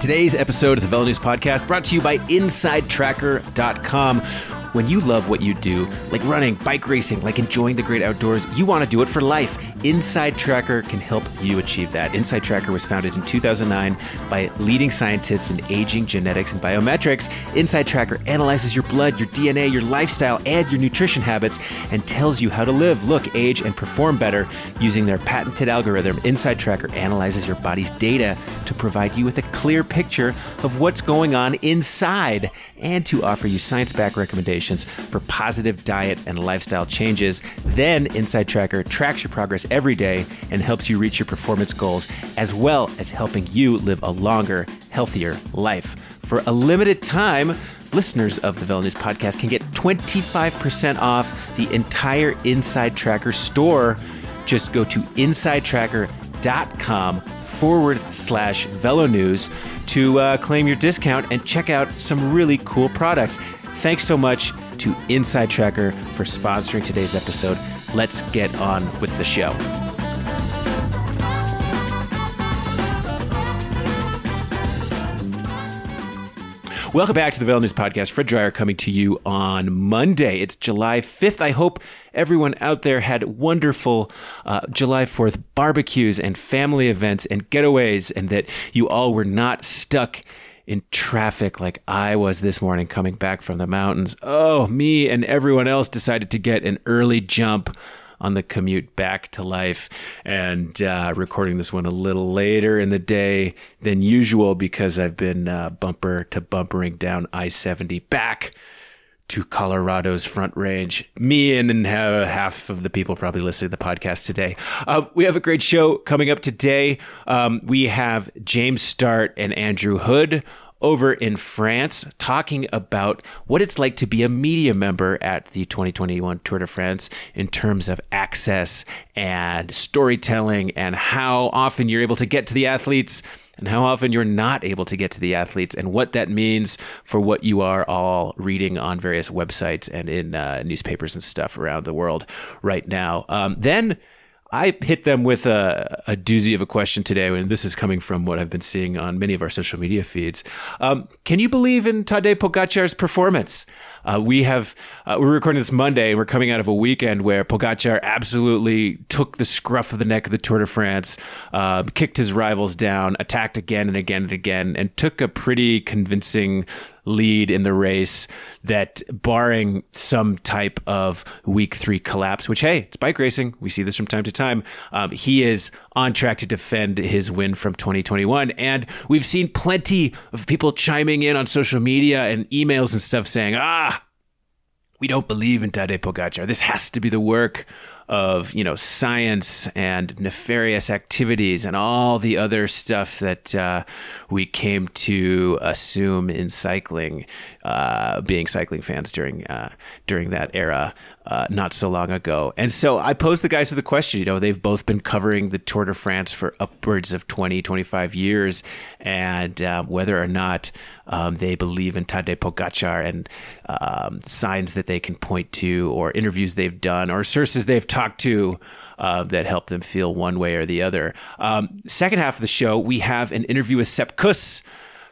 Today's episode of the Velo News Podcast brought to you by InsideTracker.com. When you love what you do, like running, bike racing, like enjoying the great outdoors, you want to do it for life. Inside Tracker can help you achieve that. Inside Tracker was founded in 2009 by leading scientists in aging, genetics, and biometrics. Inside Tracker analyzes your blood, your DNA, your lifestyle, and your nutrition habits and tells you how to live, look, age, and perform better using their patented algorithm. Inside Tracker analyzes your body's data to provide you with a clear picture of what's going on inside and to offer you science backed recommendations for positive diet and lifestyle changes. Then Inside Tracker tracks your progress every day and helps you reach your performance goals, as well as helping you live a longer, healthier life. For a limited time, listeners of the Velo News podcast can get 25% off the entire Inside Tracker store. Just go to insidetracker.com forward slash Velo News to uh, claim your discount and check out some really cool products. Thanks so much to Inside Tracker for sponsoring today's episode. Let's get on with the show. Welcome back to the Velo News Podcast. Fred Dreier coming to you on Monday. It's July 5th. I hope everyone out there had wonderful uh, July 4th barbecues and family events and getaways, and that you all were not stuck in traffic like I was this morning coming back from the mountains. Oh, me and everyone else decided to get an early jump on the commute back to life and uh, recording this one a little later in the day than usual because I've been uh, bumper to bumpering down I 70 back to Colorado's Front Range. Me and half of the people probably listening to the podcast today. Uh, we have a great show coming up today. Um, we have James Startt and Andrew Hood over in France talking about what it's like to be a media member at the 2021 Tour de France in terms of access and storytelling and how often you're able to get to the athletes and how often you're not able to get to the athletes and what that means for what you are all reading on various websites and in uh, newspapers and stuff around the world right now. Um, then I hit them with a, a, doozy of a question today, and this is coming from what I've been seeing on many of our social media feeds. Um, can you believe in Tadej Pogacar's performance? Uh, we have uh, we're recording this Monday, and we're coming out of a weekend where Pogacar absolutely took the scruff of the neck of the Tour de France, uh, kicked his rivals down, attacked again and again and again, and took a pretty convincing lead in the race that barring some type of week three collapse, which, hey, it's bike racing. We see this from time to time. Um, he is on track to defend his win from 2021. And we've seen plenty of people chiming in on social media and emails and stuff saying, ah, we don't believe in Tadej Pogacar. This has to be the work of you know science and nefarious activities and all the other stuff that uh, we came to assume in cycling, uh, being cycling fans during uh, during that era. Uh, not so long ago. And so I posed the guys with the question. You know, they've both been covering the Tour de France for upwards of 20, 25 years, and um, whether or not um, they believe in Tadej Pogacar and um, signs that they can point to, or interviews they've done, or sources they've talked to uh, that help them feel one way or the other. Um, second half of the show, we have an interview with Sepp Kuss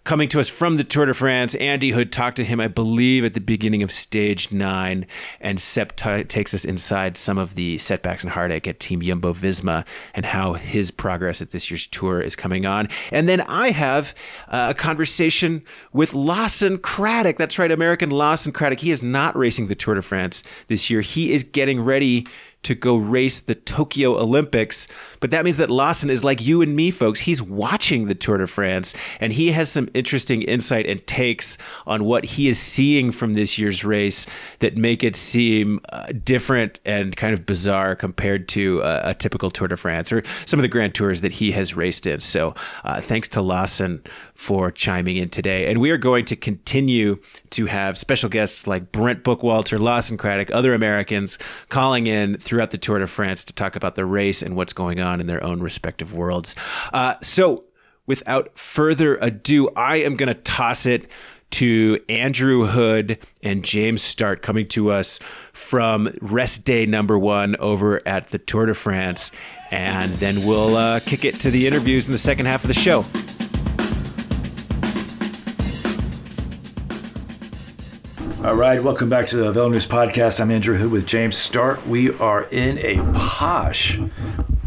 coming to us from the Tour de France. Andy Hood talked to him, I believe, at the beginning of stage nine, and Sepp t- takes us inside some of the setbacks and heartache at Team Jumbo Visma and how his progress at this year's tour is coming on. And then I have uh, a conversation with Lawson Craddock. That's right, American Lawson Craddock. He is not racing the Tour de France this year. He is getting ready to go race the Tokyo Olympics. But that means that Lawson is like you and me, folks. He's watching the Tour de France and he has some interesting insight and takes on what he is seeing from this year's race that make it seem uh, different and kind of bizarre compared to uh, a typical Tour de France or some of the Grand Tours that he has raced in. So uh, thanks to Lawson for chiming in today. And we are going to continue to have special guests like Brent Bookwalter, Lawson Craddock, other Americans calling in throughout the Tour de France to talk about the race and what's going on in their own respective worlds. Uh, so without further ado, I am going to toss it to Andrew Hood and James Startt coming to us from rest day number one over at the Tour de France. And then we'll uh, kick it to the interviews in the second half of the show. All right, welcome back to the Velo News Podcast. I'm Andrew Hood with James Startt. We are in a posh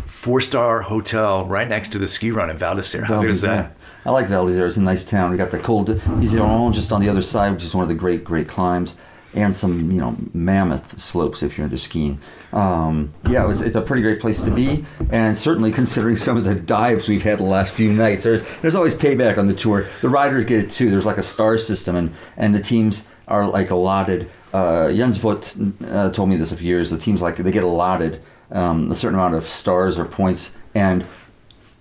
four star hotel right next to the ski run in Val d'Isere. How good is that? I like Val d'Isere. It's a nice town. We got the Col d'Iseran just on the other side, which is one of the great, great climbs, and some, you know, mammoth slopes if you're into skiing. Um, yeah, it was, it's a pretty great place to be, and certainly considering some of the dives we've had the last few nights, there's there's always payback on the tour. The riders get it too. There's like a star system, and and the teams are like allotted. Uh, Jens Voigt uh, told me this a few years. The teams like they get allotted um, a certain amount of stars or points, and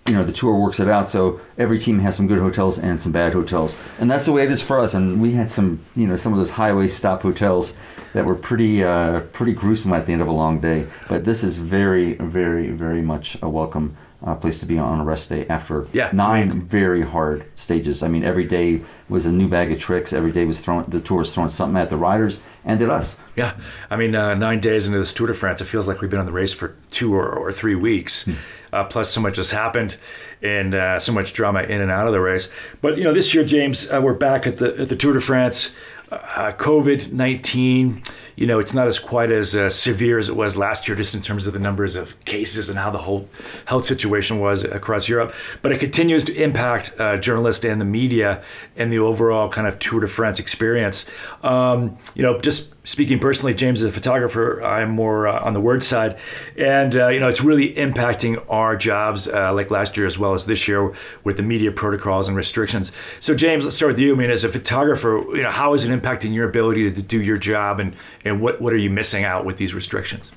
you know the tour works it out. So every team has some good hotels and some bad hotels, and that's the way it is for us. And we had some, you know, some of those highway stop hotels that were pretty, uh, pretty gruesome at the end of a long day. But this is very, very, very much a welcome uh, place to be on a rest day after Yeah. nine very hard stages. I mean, every day was a new bag of tricks. Every day was throwing the tour was throwing something at the riders and at us. Yeah, I mean, uh, nine days into this Tour de France, it feels like we've been on the race for two or, or three weeks. Uh, plus, so much has happened, and uh, so much drama in and out of the race. But you know, this year, James, uh, we're back at the at the Tour de France. Uh, COVID nineteen, you know, it's not as quite as uh, severe as it was last year, just in terms of the numbers of cases and how the whole health situation was across Europe. But it continues to impact uh, journalists and the media and the overall kind of Tour de France experience. Um, you know, just speaking personally, James is a photographer. I'm more uh, on the word side, and uh, you know, it's really impacting our jobs, uh, like last year as well as this year, with the media protocols and restrictions. So, James, let's start with you. I mean, as a photographer, you know, how is it impacting your ability to do your job, and and what what are you missing out with these restrictions?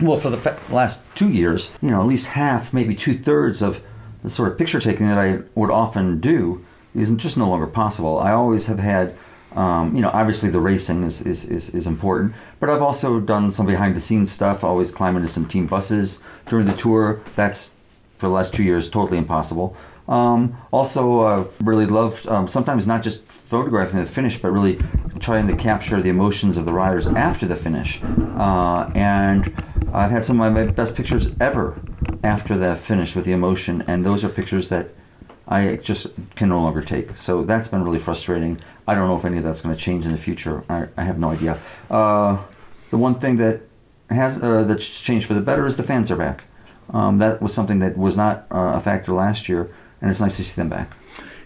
Well, for the fa- last two years, you know, at least half, maybe two thirds of the sort of picture taking that I would often do is just no longer possible. I always have had, um, you know, obviously the racing is, is, is, is important, but I've also done some behind the scenes stuff. Always climb into some team buses during the tour. That's for the last two years totally impossible. Um, also, uh, really loved um, sometimes not just photographing the finish, but really trying to capture the emotions of the riders after the finish. Uh, and I've had some of my best pictures ever after that finish with the emotion, and those are pictures that I just can no longer take. So that's been really frustrating. I don't know if any of that's going to change in the future. I, I have no idea. Uh, the one thing that has uh, that's changed for the better is the fans are back. Um, that was something that was not uh, a factor last year, and it's nice to see them back.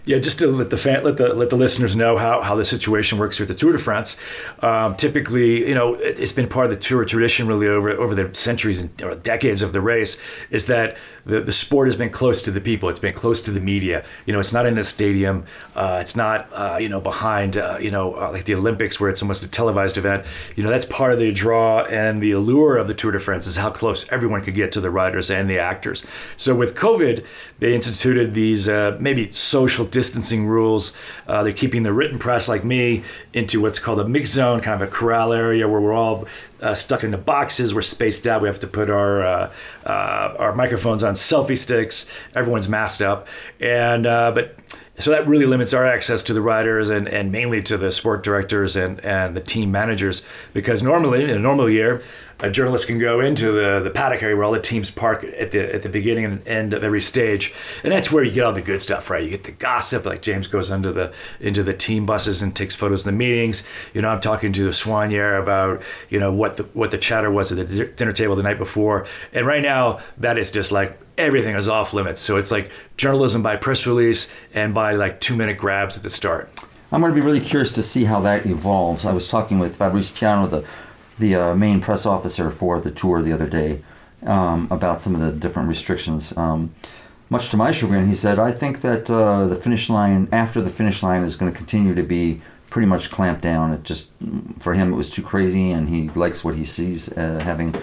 Yeah, just to let the fan, let the let the listeners know how, how the situation works at the Tour de France. Um, typically, you know, it, it's been part of the tour tradition really over over the centuries and decades of the race is that the, the sport has been close to the people. It's been close to the media. You know, it's not in a stadium. Uh, it's not uh, you know behind uh, you know uh, like the Olympics where it's almost a televised event. You know, that's part of the draw and the allure of the Tour de France is how close everyone could get to the riders and the actors. So with COVID, they instituted these uh, maybe social distancing rules. Uh, they're keeping the written press like me into what's called a mix zone, kind of a corral area where we're all uh, stuck into boxes. We're spaced out. We have to put our uh, uh, our microphones on selfie sticks. Everyone's masked up, and uh, but so that really limits our access to the riders and, and mainly to the sport directors and, and the team managers because normally in a normal year a journalist can go into the, the paddock area where all the teams park at the at the beginning and end of every stage and that's where you get all the good stuff right you get the gossip like James goes into the into the team buses and takes photos in the meetings you know I'm talking to the soigneur about you know what the what the chatter was at the dinner table the night before and right now that is just like everything is off limits. So it's like journalism by press release and by like two minute grabs at the start. I'm going to be really curious to see how that evolves. I was talking with Fabrice Tiano, the the uh, main press officer for the tour the other day, um, about some of the different restrictions. Um, much to my chagrin, he said, "I think that uh, the finish line after the finish line is going to continue to be pretty much clamped down. It just for him it was too crazy, and he likes what he sees uh, having."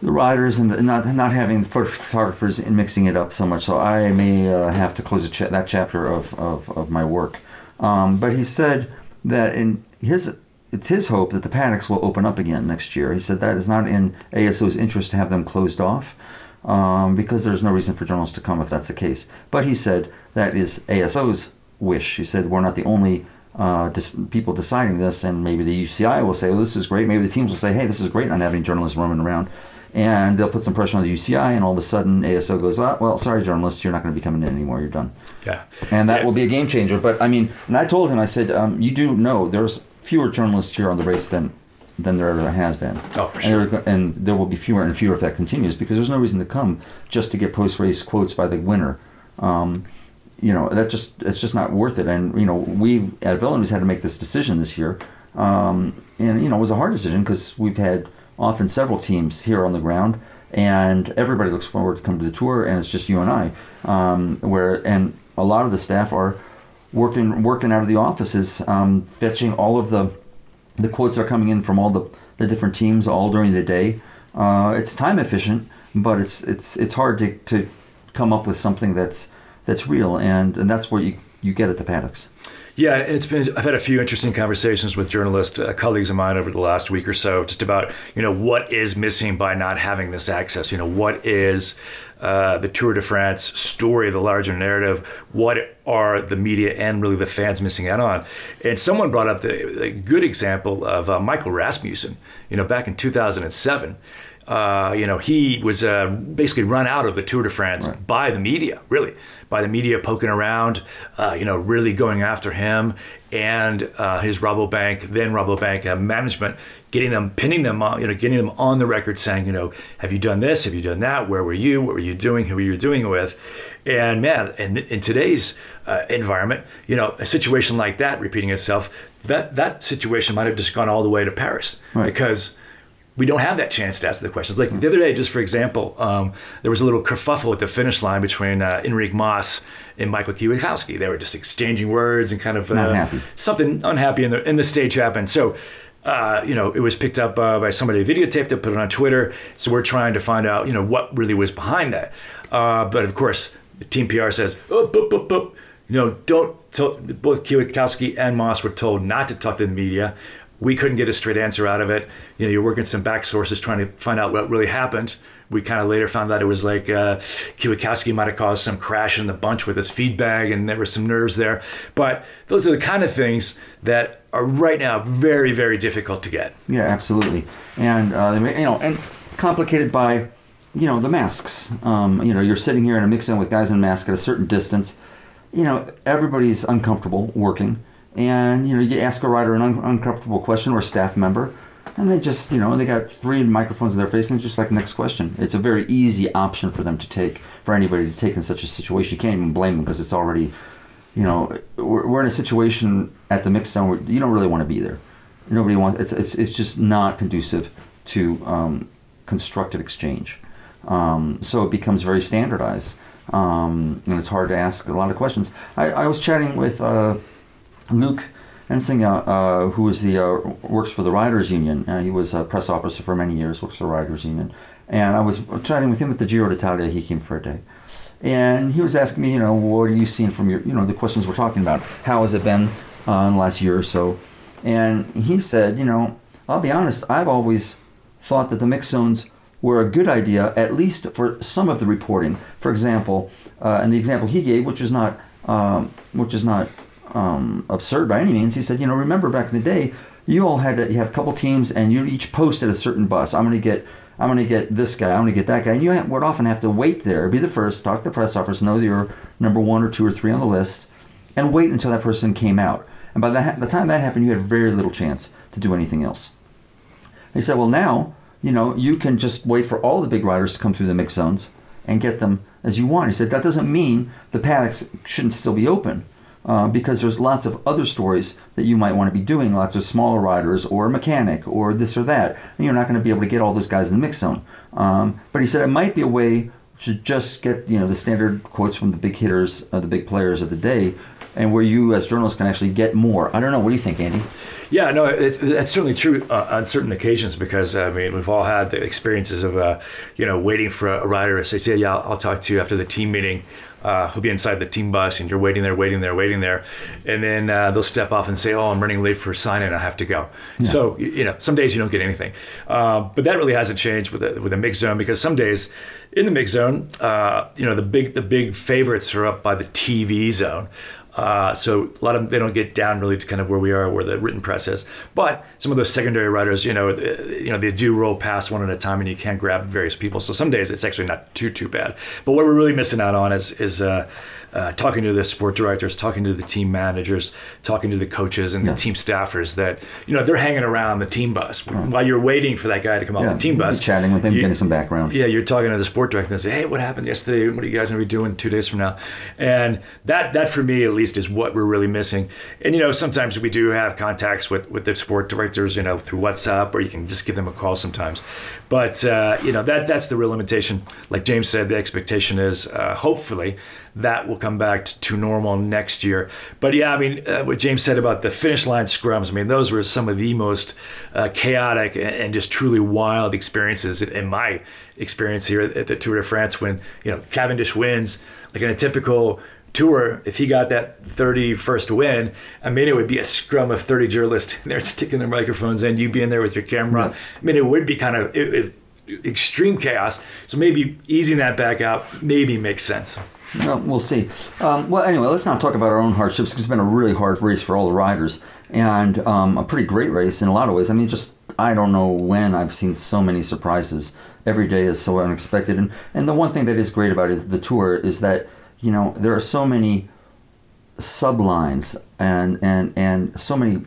the riders and the, not not having the photographers and mixing it up so much. So I may uh, have to close cha- that chapter of, of, of my work. Um, but he said that in his it's his hope that the paddocks will open up again next year. He said that is not in ASO's interest to have them closed off um, because there's no reason for journalists to come if that's the case. But he said that is ASO's wish. He said we're not the only uh, dis- people deciding this, and maybe the UCI will say, "Oh, this is great." Maybe the teams will say, "Hey, this is great not having journalists roaming around." and they'll put some pressure on the UCI, and all of a sudden ASO goes, well, well sorry, journalists, you're not going to be coming in anymore. You're done. Yeah. And that Yeah. will be a game changer. But I mean, and I told him, I said, um, you do know there's fewer journalists here on the race than than there ever has been. Oh, for And there, and there will be fewer and fewer if that continues because there's no reason to come just to get post race quotes by the winner. Um, you know that just it's just not worth it. And you know we at Velo News had to make this decision this year, um, and you know it was a hard decision because we've had often several teams here on the ground, and everybody looks forward to come to the tour, and it's just you and I. Um, where and a lot of the staff are working working out of the offices, um, fetching all of the the quotes are coming in from all the, the different teams all during the day. Uh, it's time efficient, but it's it's it's hard to, to come up with something that's that's real, and, and that's what you, you get at the paddocks. Yeah, it's been. I've had a few interesting conversations with journalist uh, colleagues of mine over the last week or so, just about you know what is missing by not having this access. You know, what is uh, the Tour de France story, the larger narrative? What are the media and really the fans missing out on? And someone brought up the, the good example of uh, Michael Rasmussen. You know, back in 2007. Uh, you know, he was uh, basically run out of the Tour de France by the media, really, by the media poking around, uh, you know, really going after him and uh, his Rabobank, then Rabobank uh, management, getting them, pinning them on, you know, getting them on the record saying, you know, have you done this? Have you done that? Where were you? What were you doing? Who were you doing it with? And man, in, in today's uh, environment, you know, a situation like that repeating itself, that that situation might have just gone all the way to Paris Right. because we don't have that chance to ask the questions. Like the other day, just for example, um, there was a little kerfuffle at the finish line between uh, Enric Mas and Michael Kwiatkowski. They were just exchanging words and kind of uh, something unhappy in the in the stage happened. So. Uh, you know, it was picked up uh, by somebody videotaped it, put it on Twitter. So we're trying to find out, you know, what really was behind that. Uh, but of course, the team PR says, oh, boop, boop, boop. you know, don't. Tell, both Kwiatkowski and Mas were told not to talk to the media. We couldn't get a straight answer out of it. You know, you're working some back sources trying to find out what really happened. We kind of later found out it was like uh, might have caused some crash in the bunch with his feed bag, and there were some nerves there. But those are the kind of things that are right now very, very difficult to get. Yeah, absolutely, and uh, you know, and complicated by you know the masks. Um, you know, you're sitting here in a mix in with guys in masks at a certain distance. You know, everybody's uncomfortable working, and you know, you ask a writer an un- uncomfortable question or a staff member, and they just you know they got three microphones in their face and just like next question. It's a very easy option for them to take for anybody to take in such a situation. You can't even blame them because it's already you know, we're, we're in a situation at the mix zone where you don't really want to be there. Nobody wants. It's it's it's just not conducive to um, constructed exchange. Um, so it becomes very standardized, um, and it's hard to ask a lot of questions. I, I was chatting with uh, Luuc Eisenga, uh, who is the uh, works for the Riders Union. Uh, he was a press officer for many years, works for the Riders Union, and I was chatting with him at the Giro d'Italia. He came for a day, and he was asking me, you know, what are you seeing from your, you know, the questions we're talking about? How has it been uh, in the last year or so? And he said, you know, I'll be honest, I've always thought that the mix zones were a good idea, at least for some of the reporting. For example, uh, and the example he gave, which is not, um, which is not um, absurd by any means, he said, you know, remember back in the day, you all had you have a couple teams, and you each posted a certain bus. I'm going to get, I'm going to get this guy. I'm going to get that guy. And you would often have to wait there, be the first, talk to the press office, know you're number one or two or three on the list, and wait until that person came out. And by the, the time that happened, you had very little chance to do anything else. He said, well, now, you know, you can just wait for all the big riders to come through the mix zones and get them as you want. He said, that doesn't mean the paddocks shouldn't still be open. Uh, because there's lots of other stories that you might want to be doing, lots of smaller riders or a mechanic or this or that. And you're not going to be able to get all those guys in the mix zone. Um, but he said it might be a way to just get you know the standard quotes from the big hitters, uh, the big players of the day, and where you as journalists can actually get more. I don't know. What do you think, Andy? Yeah, no, it, that's certainly true uh, on certain occasions because I mean we've all had the experiences of uh, you know waiting for a rider to say, say yeah, I'll, I'll talk to you after the team meeting. Uh, who'll be inside the team bus and you're waiting there, waiting there, waiting there, and then uh, they'll step off and say, "Oh, I'm running late for a sign in, I have to go." So you know, some days you don't get anything, uh, but that really hasn't changed with the, with the mix zone because some days in the mix zone, uh, you know, the big the big favorites are up by the TV zone. Uh, so a lot of them, they don't get down really to kind of where we are, where the written press is. But some of those secondary writers, you know, uh, you know, they do roll past one at a time, and you can grab various people. So some days it's actually not too too bad. But what we're really missing out on is is uh, uh, talking to the sport directors, talking to the team managers, talking to the coaches and Yeah. the team staffers that you know they're hanging around the team bus while you're waiting for that guy to come off Yeah, the team bus. chatting with him, you- getting some background. yeah, you're talking to the sport director and say, "Hey, what happened yesterday? What are you guys going to be doing two days from now?" And that, that for me at least, is what we're really missing. And you know, sometimes we do have contacts with with the sport directors, you know, through WhatsApp, or you can just give them a call sometimes. But uh, you know, that that's the real limitation. Like James said, the expectation is uh, hopefully that will come back to normal next year. But yeah, I mean, uh, what James said about the finish line scrums, I mean, those were some of the most uh, chaotic and, just truly wild experiences in, in my experience here at the Tour de France when, you know, Cavendish wins, like in a typical tour, if he got that 31st win, I mean, it would be a scrum of 30 journalists and they're sticking their microphones in, you being there with your camera. I mean, it would be kind of it, it, extreme chaos. So maybe easing that back out maybe makes sense. Well, we'll see. Um, well, anyway, let's not talk about our own hardships 'cause it's been a really hard race for all the riders and um, a pretty great race in a lot of ways. I mean, just I don't know when I've seen so many surprises. Every day is so unexpected, and and the one thing that is great about it, the tour is that you know there are so many sublines and and and so many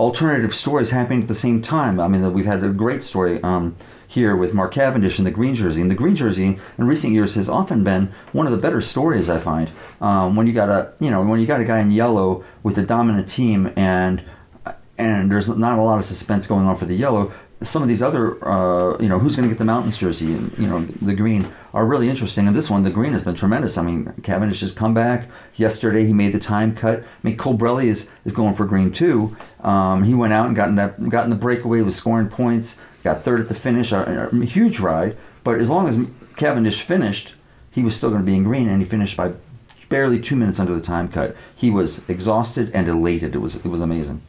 alternative stories happening at the same time. I mean, we've had a great story um, here with Mark Cavendish in the green jersey. And the green jersey in recent years has often been one of the better stories I find. Um, when you got a you know when you got a guy in yellow with a dominant team and and there's not a lot of suspense going on for the yellow. Some of these other, uh, you know, who's going to get the mountains jersey and you know the green are really interesting. And this one, the green has been tremendous. I mean, Cavendish has come back. Yesterday, he made the time cut. I mean, Colbrelli is, is going for green too. Um, he went out and gotten that, gotten the breakaway, was scoring points, got third at the finish. A, a huge ride. But as long as Cavendish finished, he was still going to be in green, and he finished by barely two minutes under the time cut. He was exhausted and elated. It was it was amazing.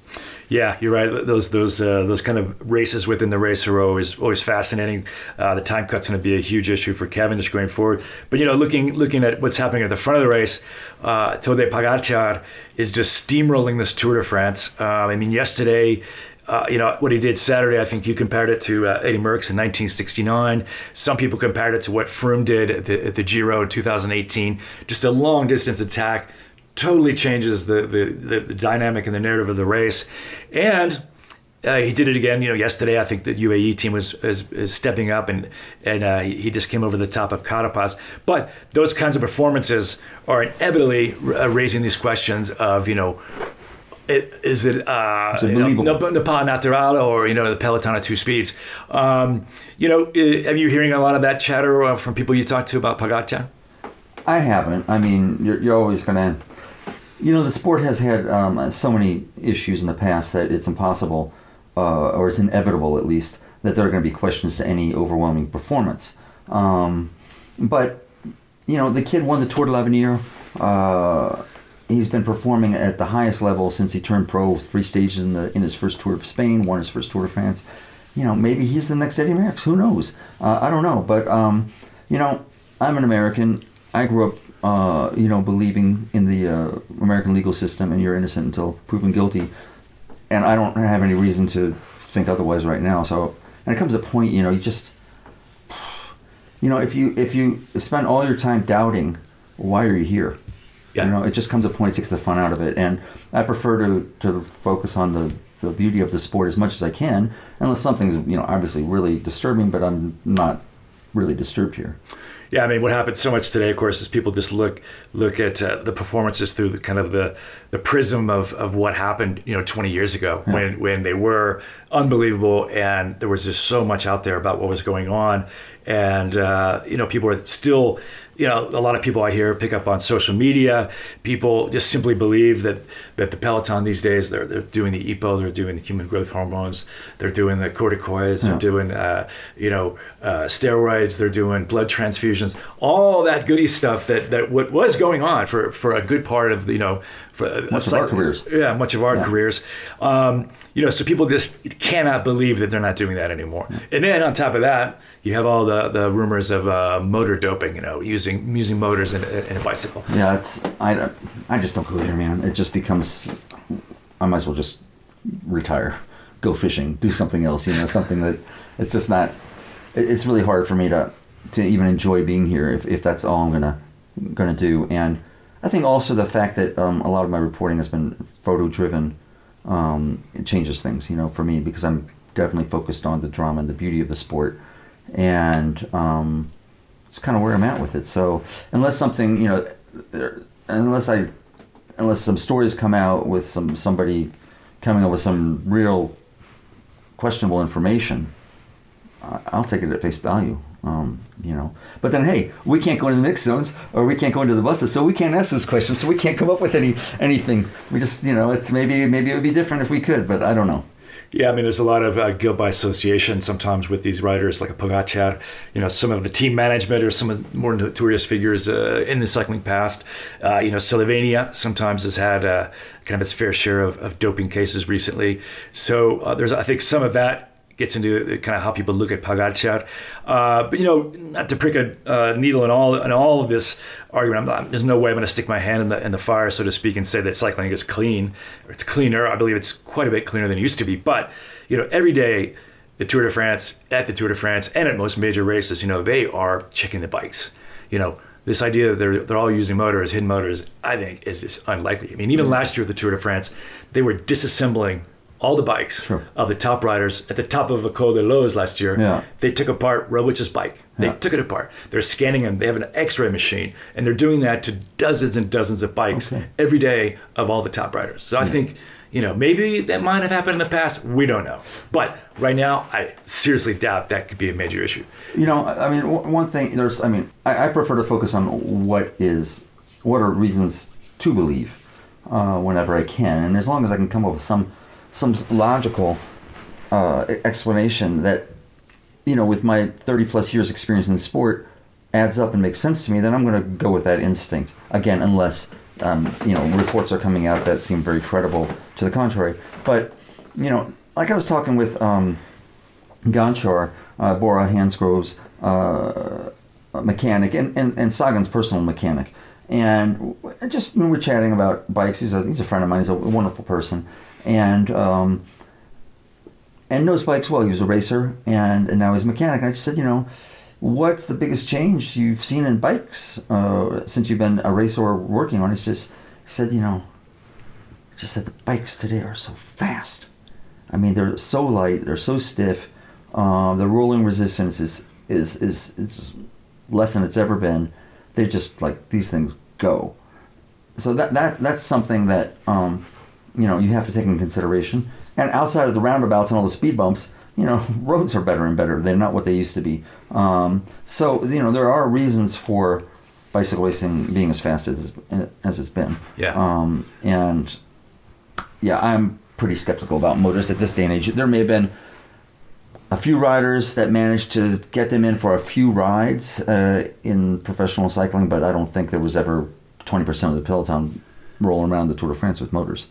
Yeah, you're right. Those those uh, those kind of races within the race are always always fascinating. Uh, the time cut's going to be a huge issue for Cavendish going forward. But you know, looking looking at what's happening at the front of the race, uh, Tadej Pogacar is just steamrolling this Tour de France. Um, I mean, yesterday. Uh, you know what he did Saturday. I think you compared it to uh, Eddie Merckx in 1969. Some people compared it to what Froome did at the, at the Giro in 2018. Just a long distance attack totally changes the, the, the, dynamic and the narrative of the race. And uh, he did it again, you know, yesterday. I think the UAE team was is, is stepping up and and uh, he, he just came over the top of Carapaz. But those kinds of performances are inevitably uh, raising these questions of, you know, it, is it uh, Is it you know, believable? the Pas Natural or you know the Peloton at two speeds? Um, you know, are you hearing a lot of that chatter uh, from people you talk to about Pogacar? I haven't. I mean, you're, you're always going to. You know, the sport has had um, so many issues in the past that it's impossible, uh, or it's inevitable at least, that there are going to be questions to any overwhelming performance. Um, but, you know, the kid won the Tour de l'Avenir. Uh, he's been performing at the highest level since he turned pro, three stages in, the, in his first Tour of Spain, won his first Tour de France. You know, maybe he's the next Eddie Merckx. Who knows? Uh, I don't know. But, um, you know, I'm an American. I grew up, uh, you know, believing in the uh, American legal system, and you're innocent until proven guilty. And I don't have any reason to think otherwise right now. So, and it comes a point, you know, you just, you know, if you if you spend all your time doubting, why are you here? Yeah. You know, it just comes a point, it takes the fun out of it, and I prefer to to focus on the the beauty of the sport as much as I can, unless something's you know obviously really disturbing, but I'm not really disturbed here. Yeah, I mean, what happens so much today, of course, is people just look look at uh, the performances through the kind of the the prism of, of what happened, you know, 20 years ago when when they were unbelievable, and there was just so much out there about what was going on, and uh, you know, people are still. You know, a lot of people I hear pick up on social media. People just simply believe that that the Peloton these days they're they're doing the EPO, they're doing the human growth hormones, they're doing the corticoids, Yeah. they're doing uh, you know uh, steroids, they're doing blood transfusions, all that goody stuff that that what was going on for for a good part of you know for Much of our careers. Yeah, much of our Yeah. careers. Um, you know, so people just cannot believe that they're not doing that anymore. And then on top of that, you have all the the rumors of uh, motor doping. You know, using using motors in, in a bicycle. Yeah, it's I, I just don't go there, man. It just becomes I might as well just retire, go fishing, do something else. You know, something that it's just not. it- It's really hard for me to to even enjoy being here if, if that's all I'm gonna gonna do. And I think also the fact that um, a lot of my reporting has been photo driven um, it changes things, you know, for me because I'm definitely focused on the drama and the beauty of the sport, and um, it's kind of where I'm at with it. So unless something, you know, there, unless I, unless some stories come out with some somebody coming up with some real questionable information, I'll take it at face value. Um, you know, but then hey, we can't go into the mix zones or we can't go into the buses, so we can't ask those questions, so we can't come up with any anything. We just, you know, it's maybe maybe it would be different if we could, but I don't know. Yeah, I mean, there's a lot of uh, guilt by association sometimes with these riders, like a Pogacar. You know, some of the team management or some of the more notorious figures uh, in the cycling past. Uh, you know, Slovenia sometimes has had uh, kind of its fair share of, of doping cases recently. So uh, there's, I think, some of that gets into kind of how people look at Pogacar. Uh, but you know, not to prick a uh, needle in all in all of this argument, I'm not, there's no way I'm going to stick my hand in the in the fire, so to speak, and say that cycling is clean or it's cleaner. I believe it's quite a bit cleaner than it used to be. But you know, every day. The Tour de France, at the Tour de France, and at most major races, you know, they are checking the bikes. You know, this idea that they're, they're all using motors, hidden motors, I think is just unlikely. I mean, even last year at the Tour de France, they were disassembling all the bikes Sure. of the top riders at the top of a Col de Loz last year. Yeah. They took apart Roglic's bike. They Yeah. took it apart. They're scanning them. They have an X-ray machine, and they're doing that to dozens and dozens of bikes Okay. every day of all the top riders. So I think. You know, maybe that might have happened in the past. We don't know. But right now, I seriously doubt that could be a major issue. You know, I mean, one one thing there's, I mean, I, I prefer to focus on what is, what are reasons to believe, uh, whenever I can, and as long as I can come up with some, some logical uh, explanation that, you know, with my 30 plus years experience in the sport, adds up and makes sense to me, then I'm going to go with that instinct. Again, unless, um, you know, reports are coming out that seem very credible to the contrary. But, you know, like I was talking with. Um, Gonchar, uh, Bora Hansgrohe's uh, mechanic, and, and, and Sagan's personal mechanic. And just when we're chatting about bikes, he's a, he's a friend of mine, he's a wonderful person. And um, and knows bikes well. He was a racer, and, and now he's a mechanic. And I just said, you know, what's the biggest change you've seen in bikes uh, since you've been a racer or working on? He he said, you know, just that the bikes today are so fast. I mean, they're so light, they're so stiff. Uh, the rolling resistance is, is is is less than it's ever been. They're just like these things go. So that that that's something that um, you know you have to take into consideration. And outside of the roundabouts and all the speed bumps, you know, roads are better and better. They're not what they used to be. Um, so you know, there are reasons for bicycle racing being as fast as as it's been. Yeah. Um, and yeah, I'm pretty skeptical about motors at this day and age. There may have been a few riders that managed to get them in for a few rides uh, in professional cycling, but I don't think there was ever 20% of the peloton rolling around the Tour de France with motors.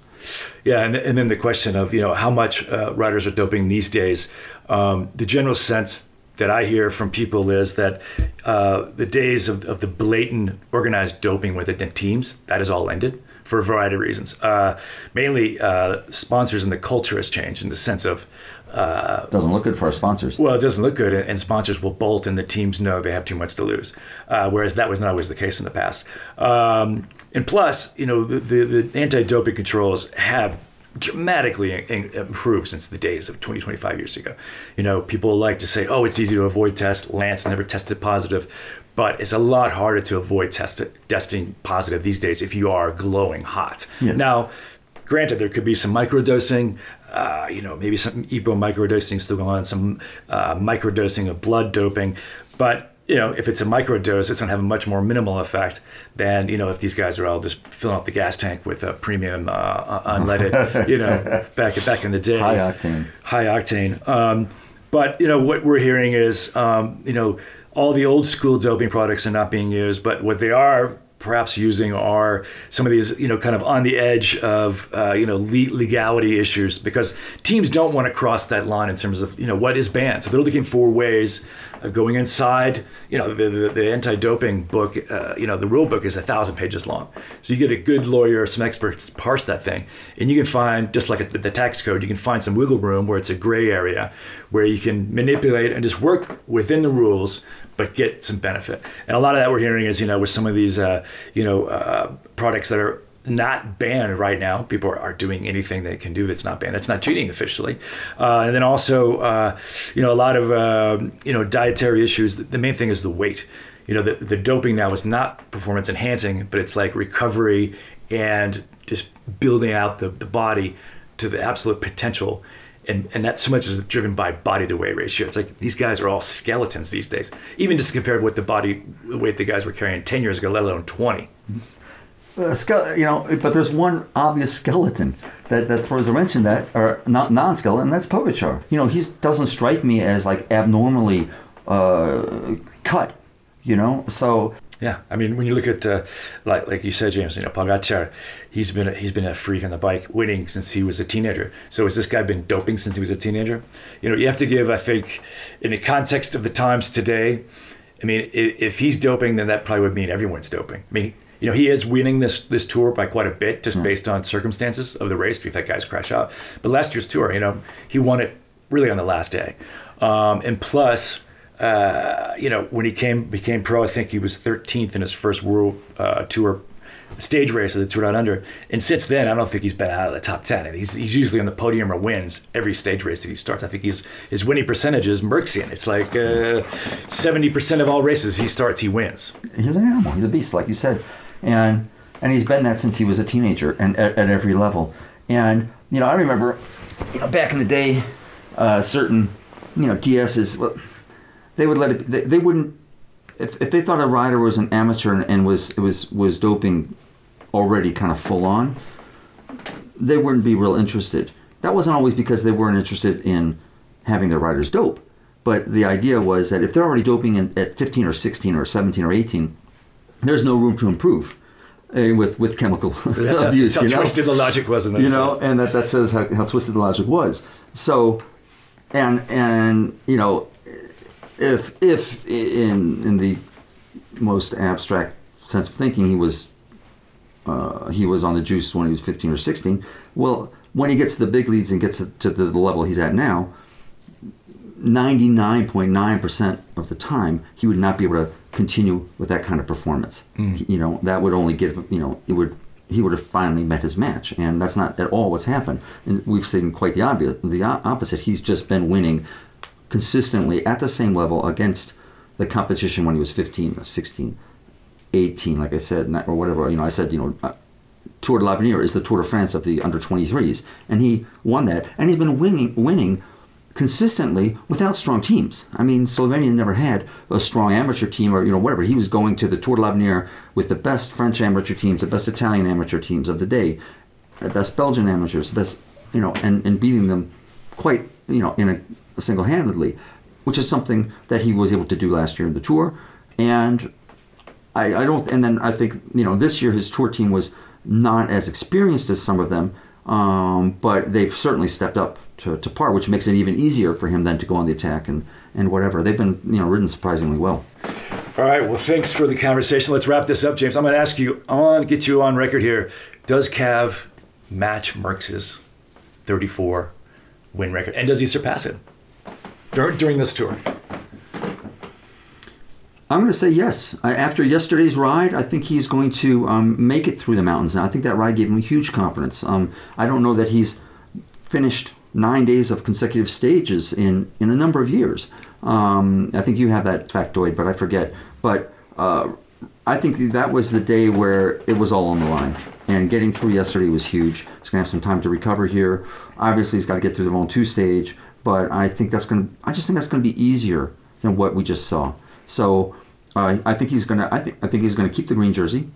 Yeah, and, and then the question of you know how much uh, riders are doping these days. Um, the general sense that I hear from people is that uh, the days of, of the blatant organized doping within teams that has all ended for a variety of reasons. Uh, mainly, uh, sponsors and the culture has changed in the sense of. Uh, Doesn't look good for our sponsors. well, it doesn't look good, and sponsors will bolt, and the teams know they have too much to lose. Uh, whereas that was not always the case in the past. Um, and plus, you know, the, the, the anti-doping controls have dramatically in- improved since the days of 20, 25 years ago. You know, people like to say, "Oh, it's easy to avoid test." Lance never tested positive, but it's a lot harder to avoid test- testing positive these days if you are glowing hot. Yes. Now, granted, there could be some microdosing. Uh, you know, maybe some EPO microdosing still going on, some uh, microdosing of blood doping, but you know, if it's a microdose, it's going to have a much more minimal effect than you know if these guys are all just filling up the gas tank with a premium uh, unleaded, you know, back back in the day, High octane. high octane. Um, but you know what we're hearing is um, you know all the old school doping products are not being used, but what they are perhaps using are some of these you know kind of on the edge of uh, you know le- legality issues because teams don't want to cross that line in terms of you know what is banned. So they're looking for ways of going inside. You know, the, the, the anti-doping book, uh, you know, the rule book is a thousand pages long. So you get a good lawyer, some experts parse that thing, and you can find just like a, the tax code, you can find some wiggle room where it's a gray area where you can manipulate and just work within the rules, but get some benefit. And a lot of that we're hearing is, you know, with some of these, uh, you know, uh, products that are not banned right now. People are, doing anything they can do that's not banned. It's not cheating officially. Uh, and then also, uh, you know, a lot of, uh, you know, dietary issues. The main thing is the weight. You know, the, the doping now is not performance enhancing, but it's like recovery and just building out the, the body to the absolute potential. And, and that so much is driven by body to weight ratio. It's like these guys are all skeletons these days, even just compared with the body weight the guys were carrying 10 years ago, let alone 20. Mm-hmm uh, you know, but there's one obvious skeleton that, that throws a wrench in that, or not non-skeleton, and that's Pogačar. You know, he doesn't strike me as like abnormally uh, cut. You know, so yeah, I mean, when you look at uh, like like you said, James, you know, Pogačar, he's been a, he's been a freak on the bike, winning since he was a teenager. So has this guy been doping since he was a teenager? You know, you have to give, I think, in the context of the times today. I mean, if, if he's doping, then that probably would mean everyone's doping. I mean, you know, he is winning this this tour by quite a bit, just mm. based on circumstances of the race. We've had guys crash out, but last year's tour, you know, he won it really on the last day, um, and plus. Uh, you know, when he came became pro, I think he was 13th in his first World uh, Tour stage race of the Tour Down Under. And since then, I don't think he's been out of the top 10. And he's, he's usually on the podium or wins every stage race that he starts. I think he's his winning percentage is Merckxian. It's like uh, 70% of all races he starts, he wins. He's an animal. He's a beast, like you said and and he's been that since he was a teenager and at, at every level. And you know, I remember, you know, back in the day, uh, certain you know DSs, well, they would let it. They, they wouldn't if, if they thought a rider was an amateur and, and was was was doping already kind of full on, they wouldn't be real interested. That wasn't always because they weren't interested in having their riders dope, but the idea was that if they're already doping in, at 15 or 16 or 17 or 18, there's no room to improve uh, with with chemical that's abuse. How, that's how twisted the logic was in those You know, days. and that, that says how, how twisted the logic was. So, and and you know, if if in in the most abstract sense of thinking, he was uh, he was on the juice when he was 15 or 16. Well, when he gets to the big leads and gets to the level he's at now, 99.9% of the time, he would not be able to continue with that kind of performance. Mm. You know, that would only give, you know, it would he would have finally met his match, and that's not at all what's happened. And we've seen quite the obvious, the opposite. He's just been winning consistently at the same level against the competition when he was 15, 16, 18, like I said, or whatever. You know, I said, you know, uh, Tour de l'Avenir is the Tour de France of the under 23s, and he won that, and he's been winning, winning consistently without strong teams. I mean, Slovenia never had a strong amateur team or you know whatever. He was going to the Tour de l'Avenir with the best French amateur teams, the best Italian amateur teams of the day, the best Belgian amateurs, the best you know, and, and beating them quite you know in a single-handedly, which is something that he was able to do last year in the Tour. And I, I don't. And then I think you know this year his Tour team was not as experienced as some of them, um, but they've certainly stepped up to, to par, which makes it even easier for him then to go on the attack and, and whatever. They've been you know ridden surprisingly well. All right. Well, thanks for the conversation. Let's wrap this up, James. I'm going to ask you. To get you on record here. Does Cav match Merckx's 34 win record, and does he surpass it during, this tour? I'm going to say yes. After yesterday's ride, I think he's going to um, make it through the mountains. And I think that ride gave him huge confidence. Um, I don't know that he's finished nine days of consecutive stages in, in a number of years. Um, I think you have that factoid, but I forget. But uh, I think that was the day where it was all on the line. And getting through yesterday was huge. He's going to have some time to recover here. Obviously, he's got to get through the Ventoux stage, but I think that's going to, I just think that's going to be easier than what we just saw. So uh, I think he's going to, I think, I think he's going to keep the green jersey.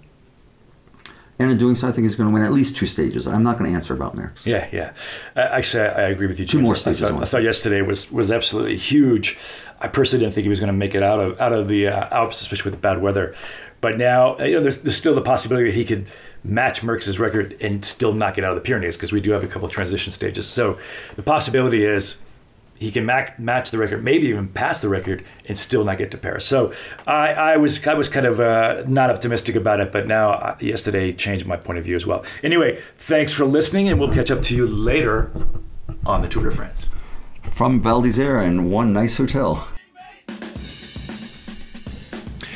And in doing so, I think he's going to win at least two stages. I'm not going to answer about Merckx. Yeah, yeah. Actually, I, agree with you. Two more stages. I thought, I thought, yesterday was was absolutely huge. I personally didn't think he was going to make it out of out of the uh, Alps, especially with the bad weather. But now, you know, there's, there's still the possibility that he could match Merckx's record and still not get out of the Pyrenees because we do have a couple of transition stages. So the possibility is he can mac- match the record, maybe even pass the record, and still not get to Paris. So I, I was I was kind of uh, not optimistic about it, but now uh, yesterday changed my point of view as well. Anyway, thanks for listening, and we'll catch up to you later on the Tour de France. From Val d'Isere in one nice hotel.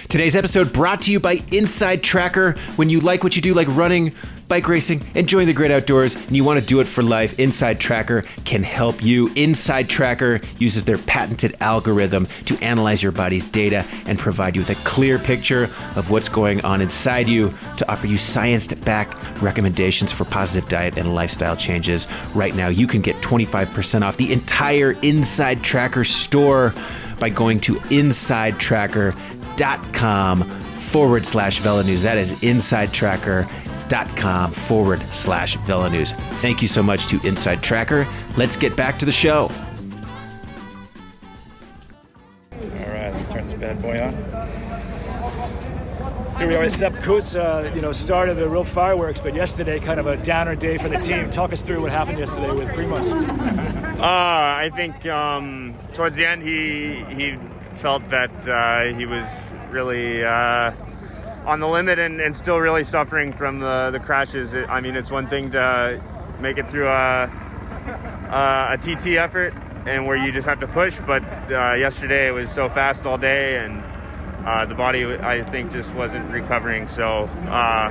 Today's episode brought to you by Inside Tracker. When you like what you do, like running, bike racing, enjoying the great outdoors, and you want to do it for life, Inside Tracker can help you. Inside Tracker uses their patented algorithm to analyze your body's data and provide you with a clear picture of what's going on inside you to offer you science backed recommendations for positive diet and lifestyle changes. Right now, you can get 25% off the entire Inside Tracker store by going to insidetracker.com forward slash Velo News. That is insidetracker.com forward slash Velo News. Thank you so much to Inside Tracker. Let's get back to the show. All right, let me turn this bad boy on. Here we are at Sepp Kuss, uh, you know, start of the real fireworks, but yesterday kind of a downer day for the team. Talk us through what happened yesterday with Primoz. Uh, I think um, towards the end he he felt that uh, he was really uh, on the limit and, and still really suffering from the, the crashes. It, I mean, it's one thing to make it through a, a, a TT effort and where you just have to push, but uh, yesterday it was so fast all day and uh, the body I think just wasn't recovering. So uh,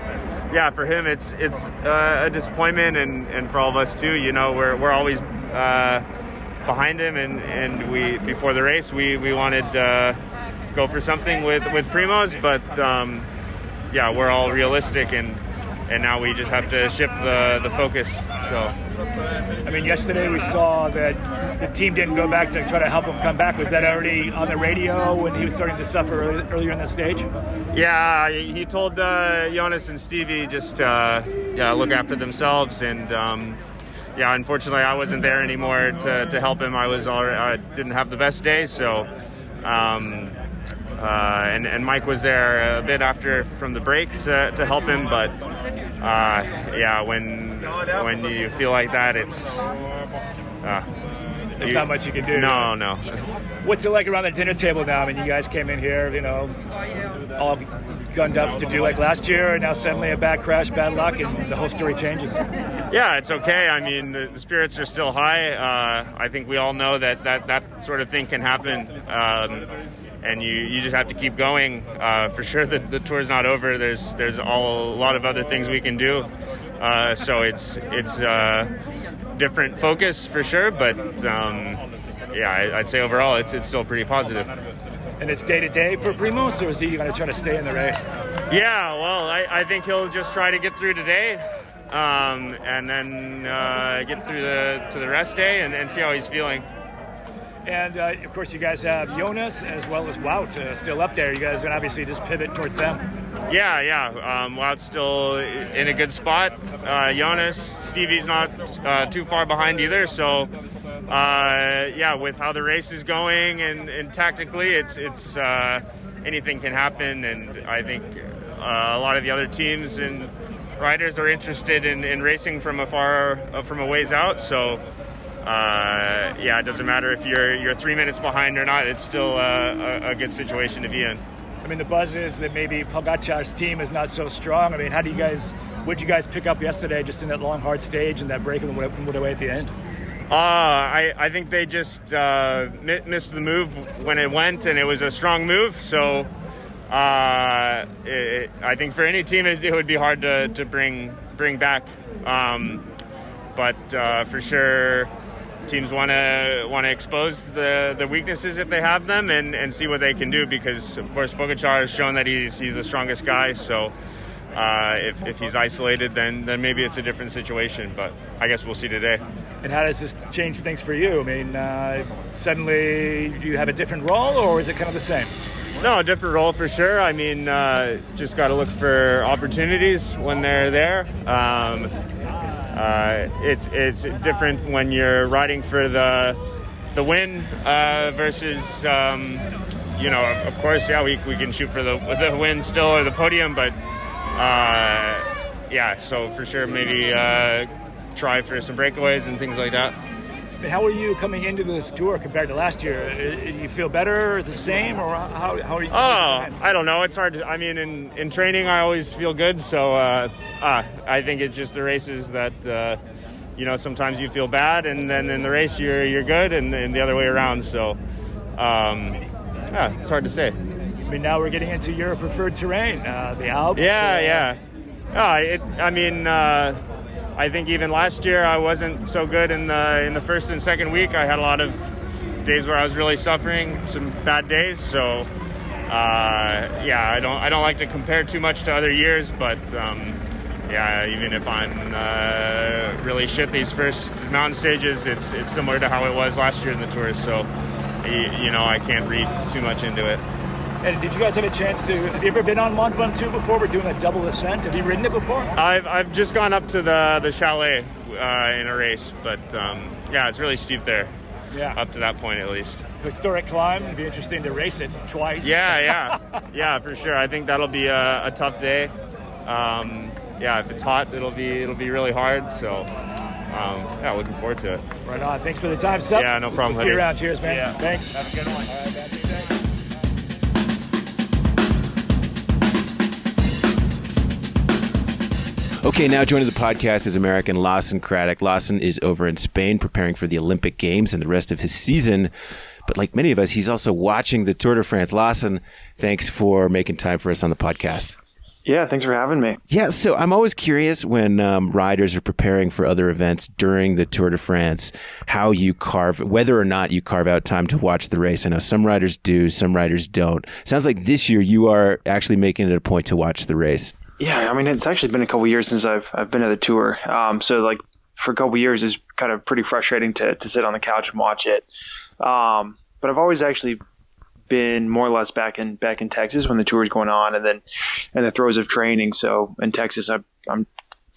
yeah, for him it's it's uh, a disappointment, and, and for all of us too. You know, we're we're always uh, behind him, and, and we before the race we we wanted to go for something with with Primoz, but um, yeah, we're all realistic and. And now we just have to shift the, the focus. So, I mean, yesterday we saw that the team didn't go back to try to help him come back. Was that already on the radio when he was starting to suffer early, earlier in the stage? Yeah, he told uh, Jonas and Stevie just uh, yeah look after themselves, and um, yeah, unfortunately I wasn't there anymore to, to help him. I was already, I didn't have the best day, so. Um, uh, and, and Mike was there a bit after from the break to, to help him, but uh, yeah, when when you feel like that, it's uh, There's not much you can do. No, no. What's it like around the dinner table now? I mean, you guys came in here, you know, all gunned up to do like last year, and now suddenly a bad crash, bad luck, and the whole story changes. Yeah, it's okay. I mean, the, the spirits are still high. Uh, I think we all know that that, that sort of thing can happen. Um, and you, you just have to keep going. Uh, for sure, the, the tour's not over. There's there's all a lot of other things we can do. Uh, so it's it's uh, different focus for sure, but um, yeah, I, would say overall it's it's still pretty positive. And it's day to day for Primoz, or is he going to try to stay in the race? Yeah, well, I, I think he'll just try to get through today. Um, and then uh, get through the to the rest day and, and see how he's feeling. And uh, of course, you guys have Jonas as well as Wout uh, still up there. You guys can obviously just pivot towards them. Yeah, yeah. Um, Wout's still in a good spot. Uh, Jonas, Stevie's not uh, too far behind either. So, uh, yeah, with how the race is going and, and tactically, it's it's uh, anything can happen. And I think a lot of the other teams and riders are interested in, in racing from a far from a ways out. So uh, yeah, it doesn't matter if you're you're three minutes behind or not. It's still a, a, good situation to be in. I mean, the buzz is that maybe Pogacar's team is not so strong. I mean, how do you guys? What did you guys pick up yesterday, just in that long, hard stage and that break and went away at the end? Uh, I, I think they just uh, missed the move when it went, and it was a strong move. So uh, it, I think for any team, it, it, would be hard to, to bring bring back. Um, but uh, for sure, teams want to want to expose the, the weaknesses if they have them and, and see what they can do because of course Pogacar has shown that he's he's the strongest guy so uh, if, if he's isolated then then maybe it's a different situation but I guess we'll see today and how does this change things for you I mean uh, suddenly you have a different role or is it kind of the same no, a different role for sure. I mean, uh, just got to look for opportunities when they're there. Um, uh, it's it's different when you're riding for the the win uh, versus um, you know of course yeah we, we can shoot for the the win still or the podium but uh, yeah so for sure maybe uh, try for some breakaways and things like that. How are you coming into this tour compared to last year? Do you feel better, the same, or how, how are you? Oh, I don't know. It's hard. To, I mean, in, in training, I always feel good. So uh, uh, I think it's just the races that uh, you know sometimes you feel bad, and then in the race you're you're good, and, and the other way around. So um, yeah, it's hard to say. I mean, now we're getting into your preferred terrain, uh, the Alps. Yeah, yeah. Oh, it, I mean, uh, I think even last year I wasn't so good in the in the first and second week. I had a lot of days where I was really suffering, some bad days. So, uh, yeah, I don't I don't like to compare too much to other years, but um, yeah, even if I'm uh, really shit these first mountain stages, it's it's similar to how it was last year in the tours. So, you, you know, I can't read too much into it. And did you guys have a chance to? Have you ever been on Mont Ventoux before? We're doing a double ascent. Have you ridden it before? I've, I've just gone up to the the chalet uh, in a race, but um, yeah, it's really steep there. Yeah. Up to that point, at least. Historic climb. It'd be interesting to race it twice. Yeah, yeah, yeah, for sure. I think that'll be a, a tough day. Um, yeah, if it's hot, it'll be it'll be really hard. So. Um, yeah, looking forward to it. Right on. Thanks for the time, Sepp. Yeah, no problem. We'll see you around. Cheers, man. Yeah. Thanks. Have a good one. Okay, now joining the podcast is American Lawson Craddock. Lawson is over in Spain preparing for the Olympic Games and the rest of his season. But like many of us, he's also watching the Tour de France. Lawson, thanks for making time for us on the podcast. Yeah, thanks for having me. Yeah, so I'm always curious when um, riders are preparing for other events during the Tour de France, how you carve, whether or not you carve out time to watch the race. I know some riders do, some riders don't. Sounds like this year you are actually making it a point to watch the race. Yeah, I mean it's actually been a couple years since I've I've been to the tour. Um, so like for a couple years it's kind of pretty frustrating to to sit on the couch and watch it. Um, but I've always actually been more or less back in back in Texas when the tour is going on, and then in the throes of training. So in Texas, I, I'm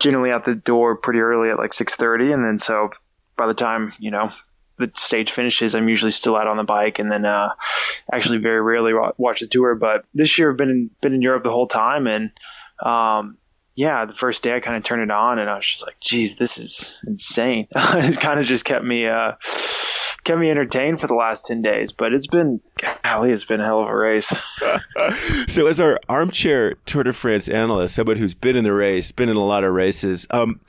generally out the door pretty early at like six thirty, and then so by the time you know the stage finishes, I'm usually still out on the bike, and then uh, actually very rarely watch the tour. But this year, I've been in, been in Europe the whole time, and um, yeah, the first day I kind of turned it on and I was just like, geez, this is insane. it's kind of just kept me, uh, kept me entertained for the last 10 days, but it's been, golly, it's been a hell of a race. so as our armchair Tour de France analyst, someone who's been in the race, been in a lot of races, um,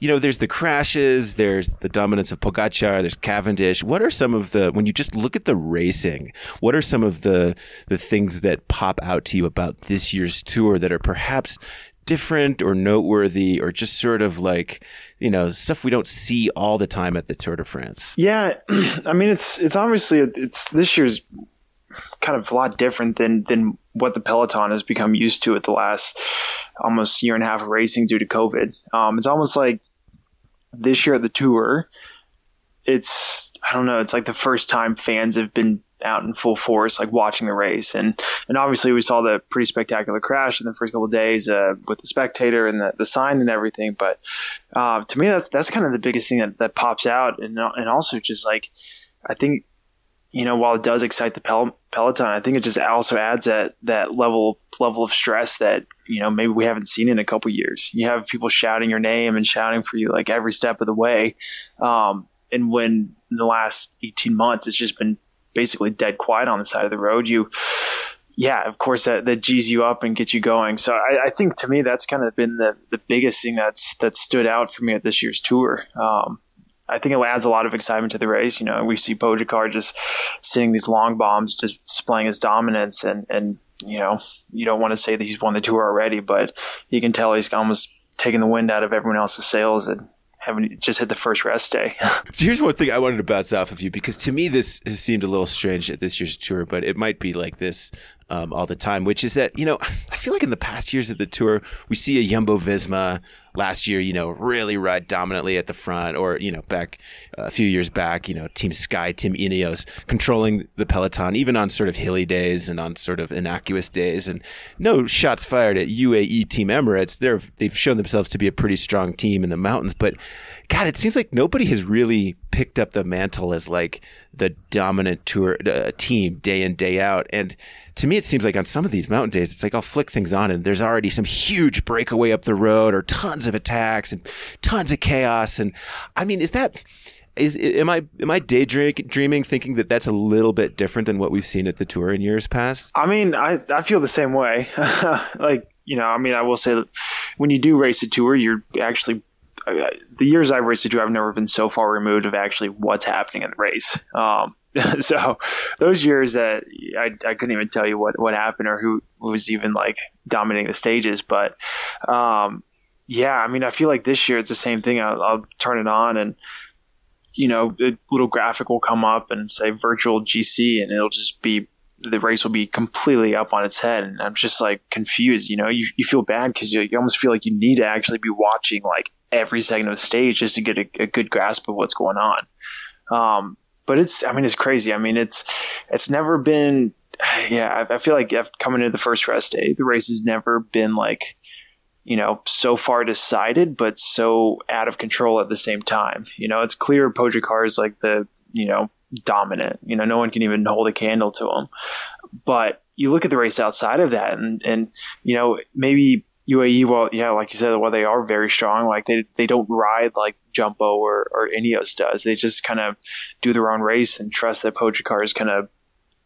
you know, there's the crashes, there's the dominance of Pogacar, there's Cavendish. What are some of the when you just look at the racing? What are some of the the things that pop out to you about this year's tour that are perhaps different or noteworthy or just sort of like you know stuff we don't see all the time at the Tour de France? Yeah, I mean it's it's obviously it's this year's kind of a lot different than than what the peloton has become used to at the last almost year and a half of racing due to COVID. Um, it's almost like this year at the tour, it's I don't know, it's like the first time fans have been out in full force, like watching the race, and and obviously we saw the pretty spectacular crash in the first couple days uh, with the spectator and the, the sign and everything. But uh, to me, that's that's kind of the biggest thing that, that pops out, and and also just like I think you know, while it does excite the pel- peloton, I think it just also adds that that level level of stress that you know maybe we haven't seen in a couple years. You have people shouting your name and shouting for you like every step of the way, um, and when in the last eighteen months it's just been basically dead quiet on the side of the road, you yeah, of course that, that G's you up and gets you going. So I, I, think to me that's kind of been the, the biggest thing that's that stood out for me at this year's tour. Um, I think it adds a lot of excitement to the race. You know, we see Pogacar just sitting these long bombs, just displaying his dominance, and and you know, you don't want to say that he's won the tour already, but you can tell he's almost taking the wind out of everyone else's sails and having just hit the first rest day. so here's one thing I wanted to bounce off of you because to me this has seemed a little strange at this year's tour, but it might be like this um, all the time, which is that, you know, I feel like in the past years of the tour, we see a Jumbo Visma last year, you know, really ride dominantly at the front, or, you know, back uh, a few years back, you know, Team Sky, Team Ineos controlling the peloton, even on sort of hilly days and on sort of innocuous days. And no shots fired at UAE Team Emirates. They're, they've shown themselves to be a pretty strong team in the mountains, but God, it seems like nobody has really picked up the mantle as like the dominant tour uh, team day in day out. And to me, it seems like on some of these mountain days, it's like I'll flick things on and there's already some huge breakaway up the road or tons of attacks and tons of chaos. And I mean, is that is am I am I daydreaming thinking that that's a little bit different than what we've seen at the tour in years past? I mean, I I feel the same way. like you know, I mean, I will say that when you do race a tour, you're actually the years I've raced a I've never been so far removed of actually what's happening in the race. Um, so those years that I, I couldn't even tell you what, what happened or who, who was even like dominating the stages. But um, yeah, I mean, I feel like this year it's the same thing. I'll, I'll turn it on and you know, a little graphic will come up and say virtual GC, and it'll just be the race will be completely up on its head. And I'm just like confused. You know, you, you feel bad because you, you almost feel like you need to actually be watching like every second of the stage just to get a, a good grasp of what's going on. Um, but it's, I mean, it's crazy. I mean, it's, it's never been, yeah, I, I feel like coming into the first rest day, the race has never been like, you know, so far decided, but so out of control at the same time. You know, it's clear Pogacar is like the, you know, dominant. You know, no one can even hold a candle to him. But you look at the race outside of that, and and you know maybe UAE, well, yeah, like you said, well, they are very strong. Like they they don't ride like Jumbo or or Ineos does. They just kind of do their own race and trust that Pogacar is kind of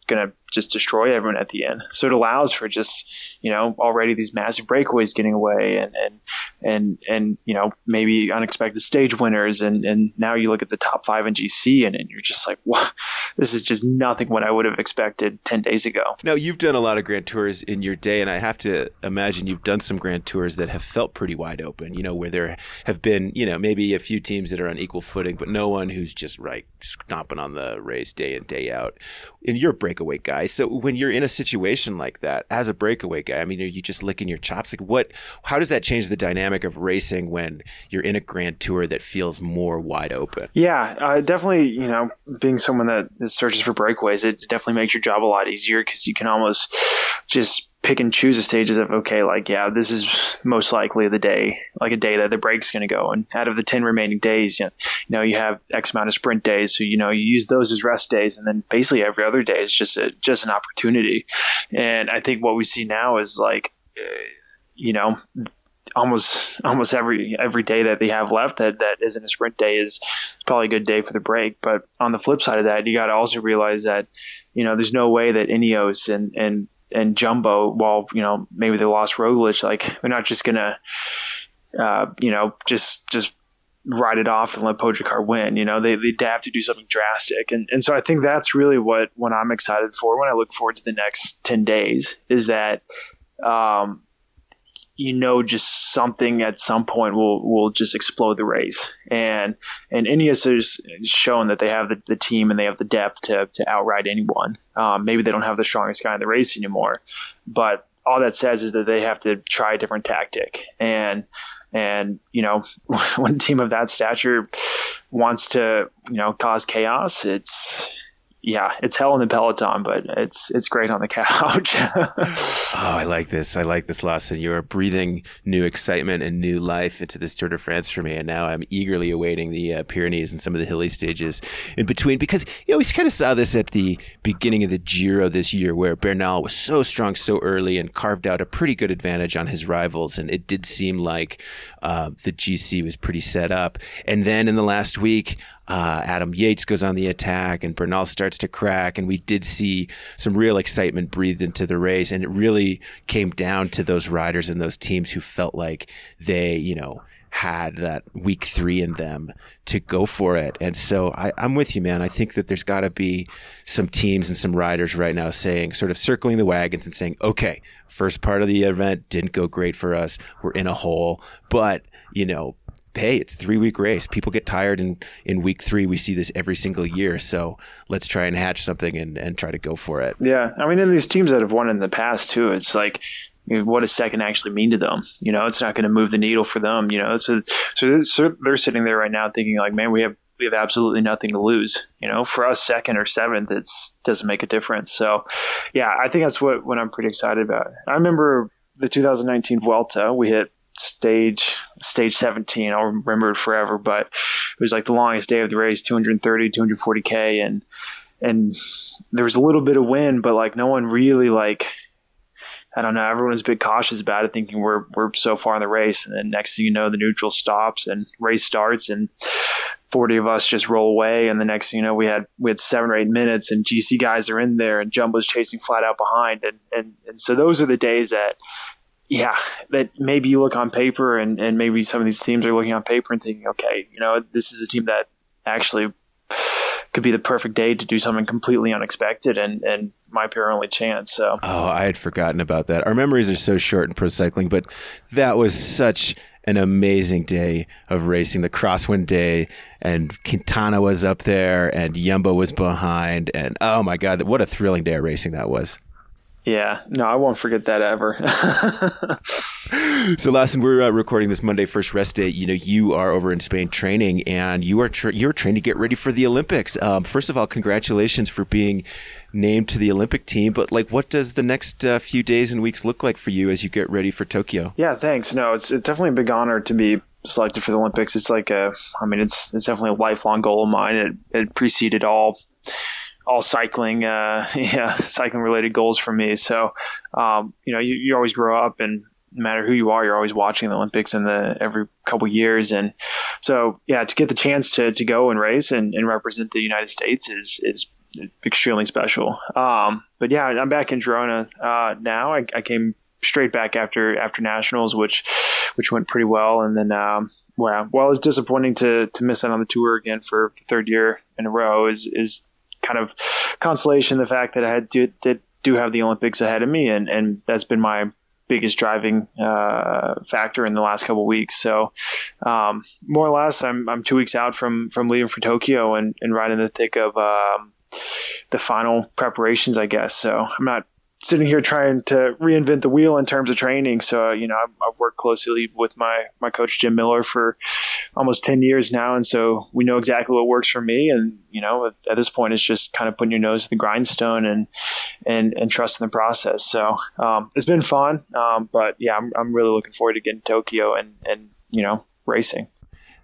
going to just destroy everyone at the end. So it allows for just, you know, already these massive breakaways getting away and, and, and, and, you know, maybe unexpected stage winners. And, and now you look at the top five in GC and, and you're just like, what? This is just nothing what I would have expected 10 days ago. Now you've done a lot of grand tours in your day and I have to imagine you've done some grand tours that have felt pretty wide open, you know, where there have been, you know, maybe a few teams that are on equal footing, but no one who's just right stomping on the race day in, day out. And you're a breakaway guy. So when you're in a situation like that as a breakaway guy, I mean, are you just licking your chops? Like, what? How does that change the dynamic of racing when you're in a Grand Tour that feels more wide open? Yeah, uh, definitely. You know, being someone that searches for breakaways, it definitely makes your job a lot easier because you can almost just pick and choose the stages of okay, like yeah, this is most likely the day, like a day that the break's going to go. And out of the ten remaining days, you know, you know, you have X amount of sprint days, so you know you use those as rest days, and then basically every other day is just a, just an opportunity. And I think what we see now is like, uh, you know. Almost, almost every every day that they have left that, that isn't a sprint day is probably a good day for the break. But on the flip side of that, you got to also realize that you know there's no way that Ineos and and and Jumbo, while you know maybe they lost Roglic, like they're not just gonna, uh, you know, just just ride it off and let Pogacar win. You know, they they have to do something drastic, and and so I think that's really what what I'm excited for when I look forward to the next ten days is that. Um, you know just something at some point will will just explode the race. And and Ineos has shown that they have the, the team and they have the depth to to outride anyone. Um, maybe they don't have the strongest guy in the race anymore, but all that says is that they have to try a different tactic. And and you know when a team of that stature wants to you know cause chaos, it's yeah, it's hell in the Peloton, but it's it's great on the couch. oh, I like this. I like this, Lawson. You're breathing new excitement and new life into this Tour de France for me, and now I'm eagerly awaiting the uh, Pyrenees and some of the hilly stages in between. Because you know we kind of saw this at the beginning of the Giro this year, where Bernal was so strong so early and carved out a pretty good advantage on his rivals, and it did seem like uh, the GC was pretty set up. And then in the last week, uh, Adam Yates goes on the attack and Bernal starts to crack. And we did see some real excitement breathed into the race. And it really came down to those riders and those teams who felt like they, you know, had that week three in them to go for it. And so I, am with you, man. I think that there's got to be some teams and some riders right now saying, sort of circling the wagons and saying, okay, first part of the event didn't go great for us. We're in a hole, but you know, hey, it's three week race. People get tired in, in week three. We see this every single year. So let's try and hatch something and, and try to go for it. Yeah. I mean, in these teams that have won in the past too, it's like, what does second actually mean to them? You know, it's not going to move the needle for them. You know, so, so they're sitting there right now thinking like, man, we have we have absolutely nothing to lose. You know, for us, second or seventh, it doesn't make a difference. So, yeah, I think that's what what I'm pretty excited about. I remember the 2019 Vuelta, we hit stage stage 17 i'll remember it forever but it was like the longest day of the race 230 240k and and there was a little bit of wind but like no one really like I don't know. Everyone was a bit cautious about it, thinking we're we're so far in the race, and then next thing you know, the neutral stops and race starts, and 40 of us just roll away and the next thing you know we had we had seven or eight minutes and gc guys are in there and jumbo's chasing flat out behind and and, and so those are the days that yeah that maybe you look on paper and and maybe some of these teams are looking on paper and thinking okay you know this is a team that actually could be the perfect day to do something completely unexpected and and might be only chance. So Oh, I had forgotten about that. Our memories are so short in pro cycling, but that was such an amazing day of racing. The crosswind day and Quintana was up there and Jumbo was behind and oh my god, what a thrilling day of racing that was. Yeah, no, I won't forget that ever. so, Lawson, we're uh, recording this Monday, first rest day. You know, you are over in Spain training, and you are tra- you're trained to get ready for the Olympics. Um, first of all, congratulations for being named to the Olympic team. But like, what does the next uh, few days and weeks look like for you as you get ready for Tokyo? Yeah, thanks. No, it's it's definitely a big honor to be selected for the Olympics. It's like a, I mean, it's it's definitely a lifelong goal of mine. It it preceded all all cycling, uh, yeah, cycling related goals for me. So, um, you know, you, you always grow up and no matter who you are, you're always watching the Olympics in the every couple years. And so, yeah, to get the chance to, to go and race and, and represent the United States is, is extremely special. Um, but yeah, I'm back in Girona, uh, now. I, I, came straight back after, after nationals, which, which went pretty well. And then, um, well, while it's disappointing to, to miss out on the tour again for the third year in a row is, is kind of consolation the fact that I had that do have the Olympics ahead of me, and and that's been my biggest driving uh, factor in the last couple weeks. So, um, more or less, I'm I'm two weeks out from from leaving for Tokyo and and right in the thick of um, the final preparations, I guess. So I'm not sitting here trying to reinvent the wheel in terms of training. So, you know, I've, I've, worked closely with my, my coach, Jim Miller, for almost 10 years now. And so we know exactly what works for me. And, you know, at, at this point, it's just kind of putting your nose to the grindstone and, and, and trusting the process. So um, it's been fun. Um, but yeah, I'm, I'm really looking forward to getting to Tokyo and, and, you know, racing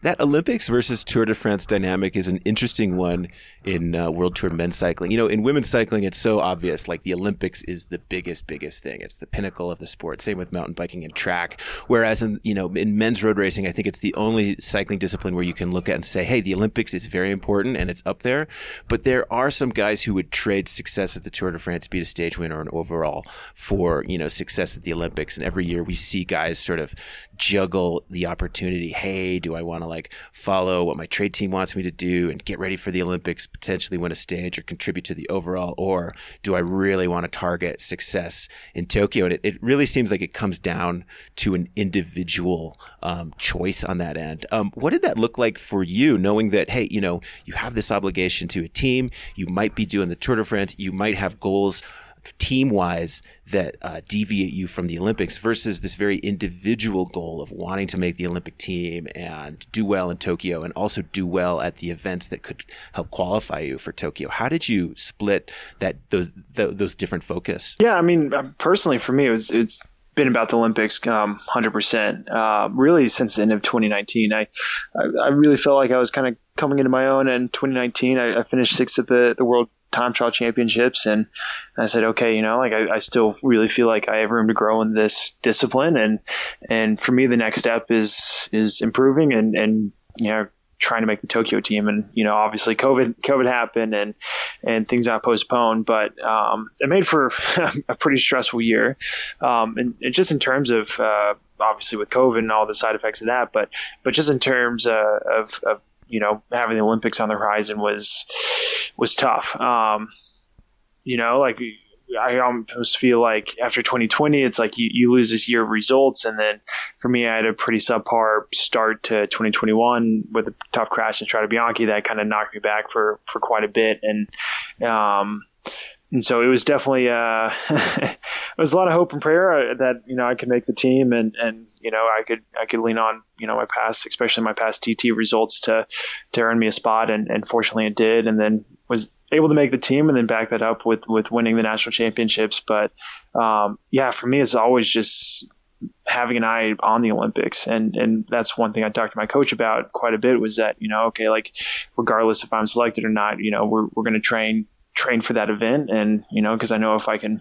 that Olympics versus Tour de France dynamic is an interesting one in uh, World Tour men's cycling. You know, in women's cycling, it's so obvious. Like the Olympics is the biggest, biggest thing. It's the pinnacle of the sport. Same with mountain biking and track. Whereas in you know in men's road racing, I think it's the only cycling discipline where you can look at and say, hey, the Olympics is very important and it's up there. But there are some guys who would trade success at the Tour de France, be a stage winner or an overall, for you know success at the Olympics. And every year we see guys sort of juggle the opportunity. Hey, do I want to like follow what my trade team wants me to do and get ready for the Olympics, potentially win a stage or contribute to the overall? Or do I really want to target success in Tokyo? And it, it really seems like it comes down to an individual um, choice on that end. Um, what did that look like for you, knowing that, hey, you know, you have this obligation to a team, you might be doing the Tour de France, you might have goals team wise that uh, deviate you from the Olympics versus this very individual goal of wanting to make the Olympic team and do well in Tokyo and also do well at the events that could help qualify you for Tokyo. How did you split that those those different focus? Yeah, I mean, uh, personally for me, it was it's been about the Olympics, um, 100%. Uh, really, since the end of 2019, I, I, I really felt like I was kind of coming into my own. And 2019, I, I finished sixth at the the World time trial championships. And I said, okay, you know, like I, I, still really feel like I have room to grow in this discipline. And and for me the next step is is improving and and you know trying to make the Tokyo team. And you know obviously COVID COVID happened and and things got postponed but um, it made for a pretty stressful year. Um, and, and, just in terms of uh, obviously with COVID and all the side effects of that but but just in terms uh, of, of you know having the Olympics on the horizon was was tough. Um, you know, like I almost feel like after 2020, it's like you, you lose this year of results. And then for me, I had a pretty subpar start to 2021 with a tough crash in Strade Bianchi that kind of knocked me back for, for quite a bit. And, um, and so it was definitely uh, it was a lot of hope and prayer that you know I could make the team and and you know I could I could lean on you know my past especially my past TT results to to earn me a spot and, and fortunately it did and then was able to make the team and then back that up with with winning the national championships. But um, yeah, for me, it's always just having an eye on the Olympics, and and that's one thing I talked to my coach about quite a bit was that you know okay, like regardless if I'm selected or not, you know we're we're going to train train for that event, and you know because I know if I can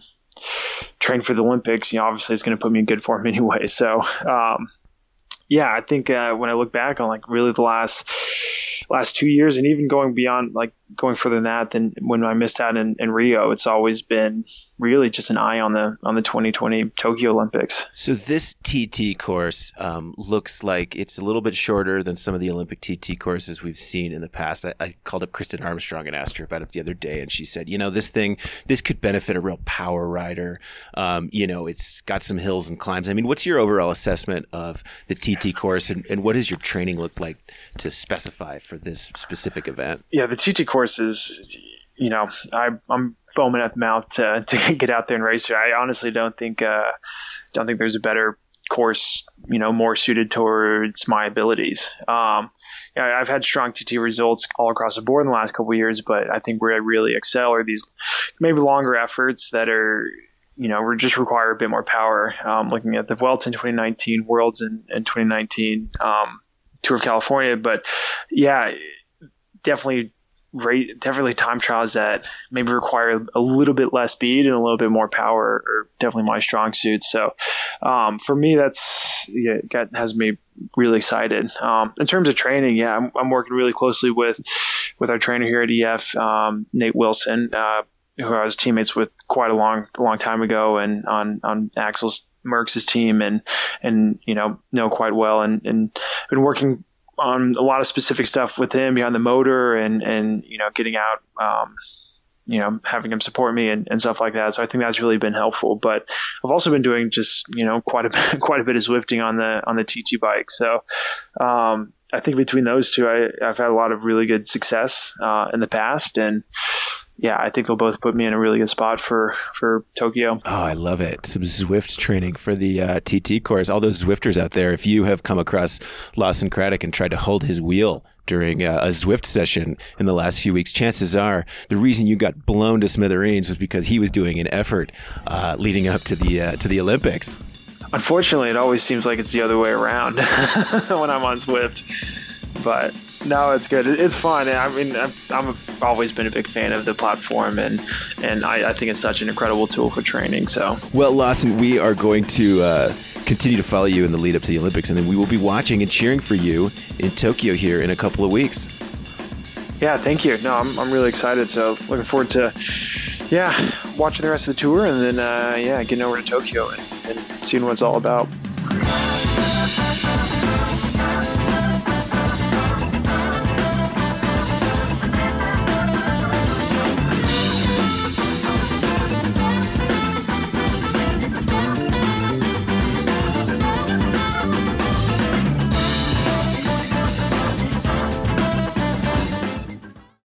train for the Olympics, you know obviously it's going to put me in good form anyway. So um, yeah, I think uh, when I look back on like really the last last two years, and even going beyond, like going further than that, than when I missed out in, in Rio, it's always been really just an eye on the on the 2020 Tokyo Olympics. So this TT course um, looks like it's a little bit shorter than some of the Olympic TT courses we've seen in the past. I, I called up Kristin Armstrong and asked her about it the other day, and she said, you know, this thing this could benefit a real power rider. Um, you know, it's got some hills and climbs. I mean, what's your overall assessment of the TT course, and, and what does your training look like to specify for this specific event? Yeah, the TT course is, you know, I, I'm foaming at the mouth to, to get out there and race here. I honestly don't think uh, don't think there's a better course, you know, more suited towards my abilities. Um, I've had strong TT results all across the board in the last couple years, but I think where I really excel are these maybe longer efforts that are you know, just require a bit more power. Um, looking at the Vuelta in 2019, Worlds in, in 2019, um, Tour of California, but yeah, definitely rate definitely time trials that maybe require a little bit less speed and a little bit more power are definitely my strong suit. So um, for me, that's yeah, that has me really excited. Um, in terms of training, yeah, I'm, I'm, working really closely with with our trainer here at EF, um, Nate Wilson. Uh, who I was teammates with quite a long, long time ago, and on on Axel's Merckx's team, and and you know know quite well, and and been working on a lot of specific stuff with him behind the motor, and and you know getting out. Um, you know, having him support me and, and stuff like that. So I think that's really been helpful. But I've also been doing just you know quite a bit, quite a bit of Zwifting on the on the TT bike. So um, I think between those two, I, have had a lot of really good success uh, in the past, and yeah, I think they'll both put me in a really good spot for for Tokyo. Oh, I love it! Some Zwift training for the uh, TT course. All those Zwifters out there, if you have come across Lawson Craddock and tried to hold his wheel during uh, a Zwift session in the last few weeks, chances are the reason you got blown to smithereens was because he was doing an effort uh, leading up to the uh, to the Olympics. Unfortunately, it always seems like it's the other way around when I'm on Zwift, but no, it's good. It's fun. I mean, I've, I've, always been a big fan of the platform, and and I, I, think it's such an incredible tool for training. So, well, Lawson, we are going to uh, continue to follow you in the lead up to the Olympics, and then we will be watching and cheering for you in Tokyo here in a couple of weeks. Yeah, thank you. No, I'm, I'm really excited. So, looking forward to yeah watching the rest of the tour, and then uh, yeah getting over to Tokyo and, and seeing what it's all about.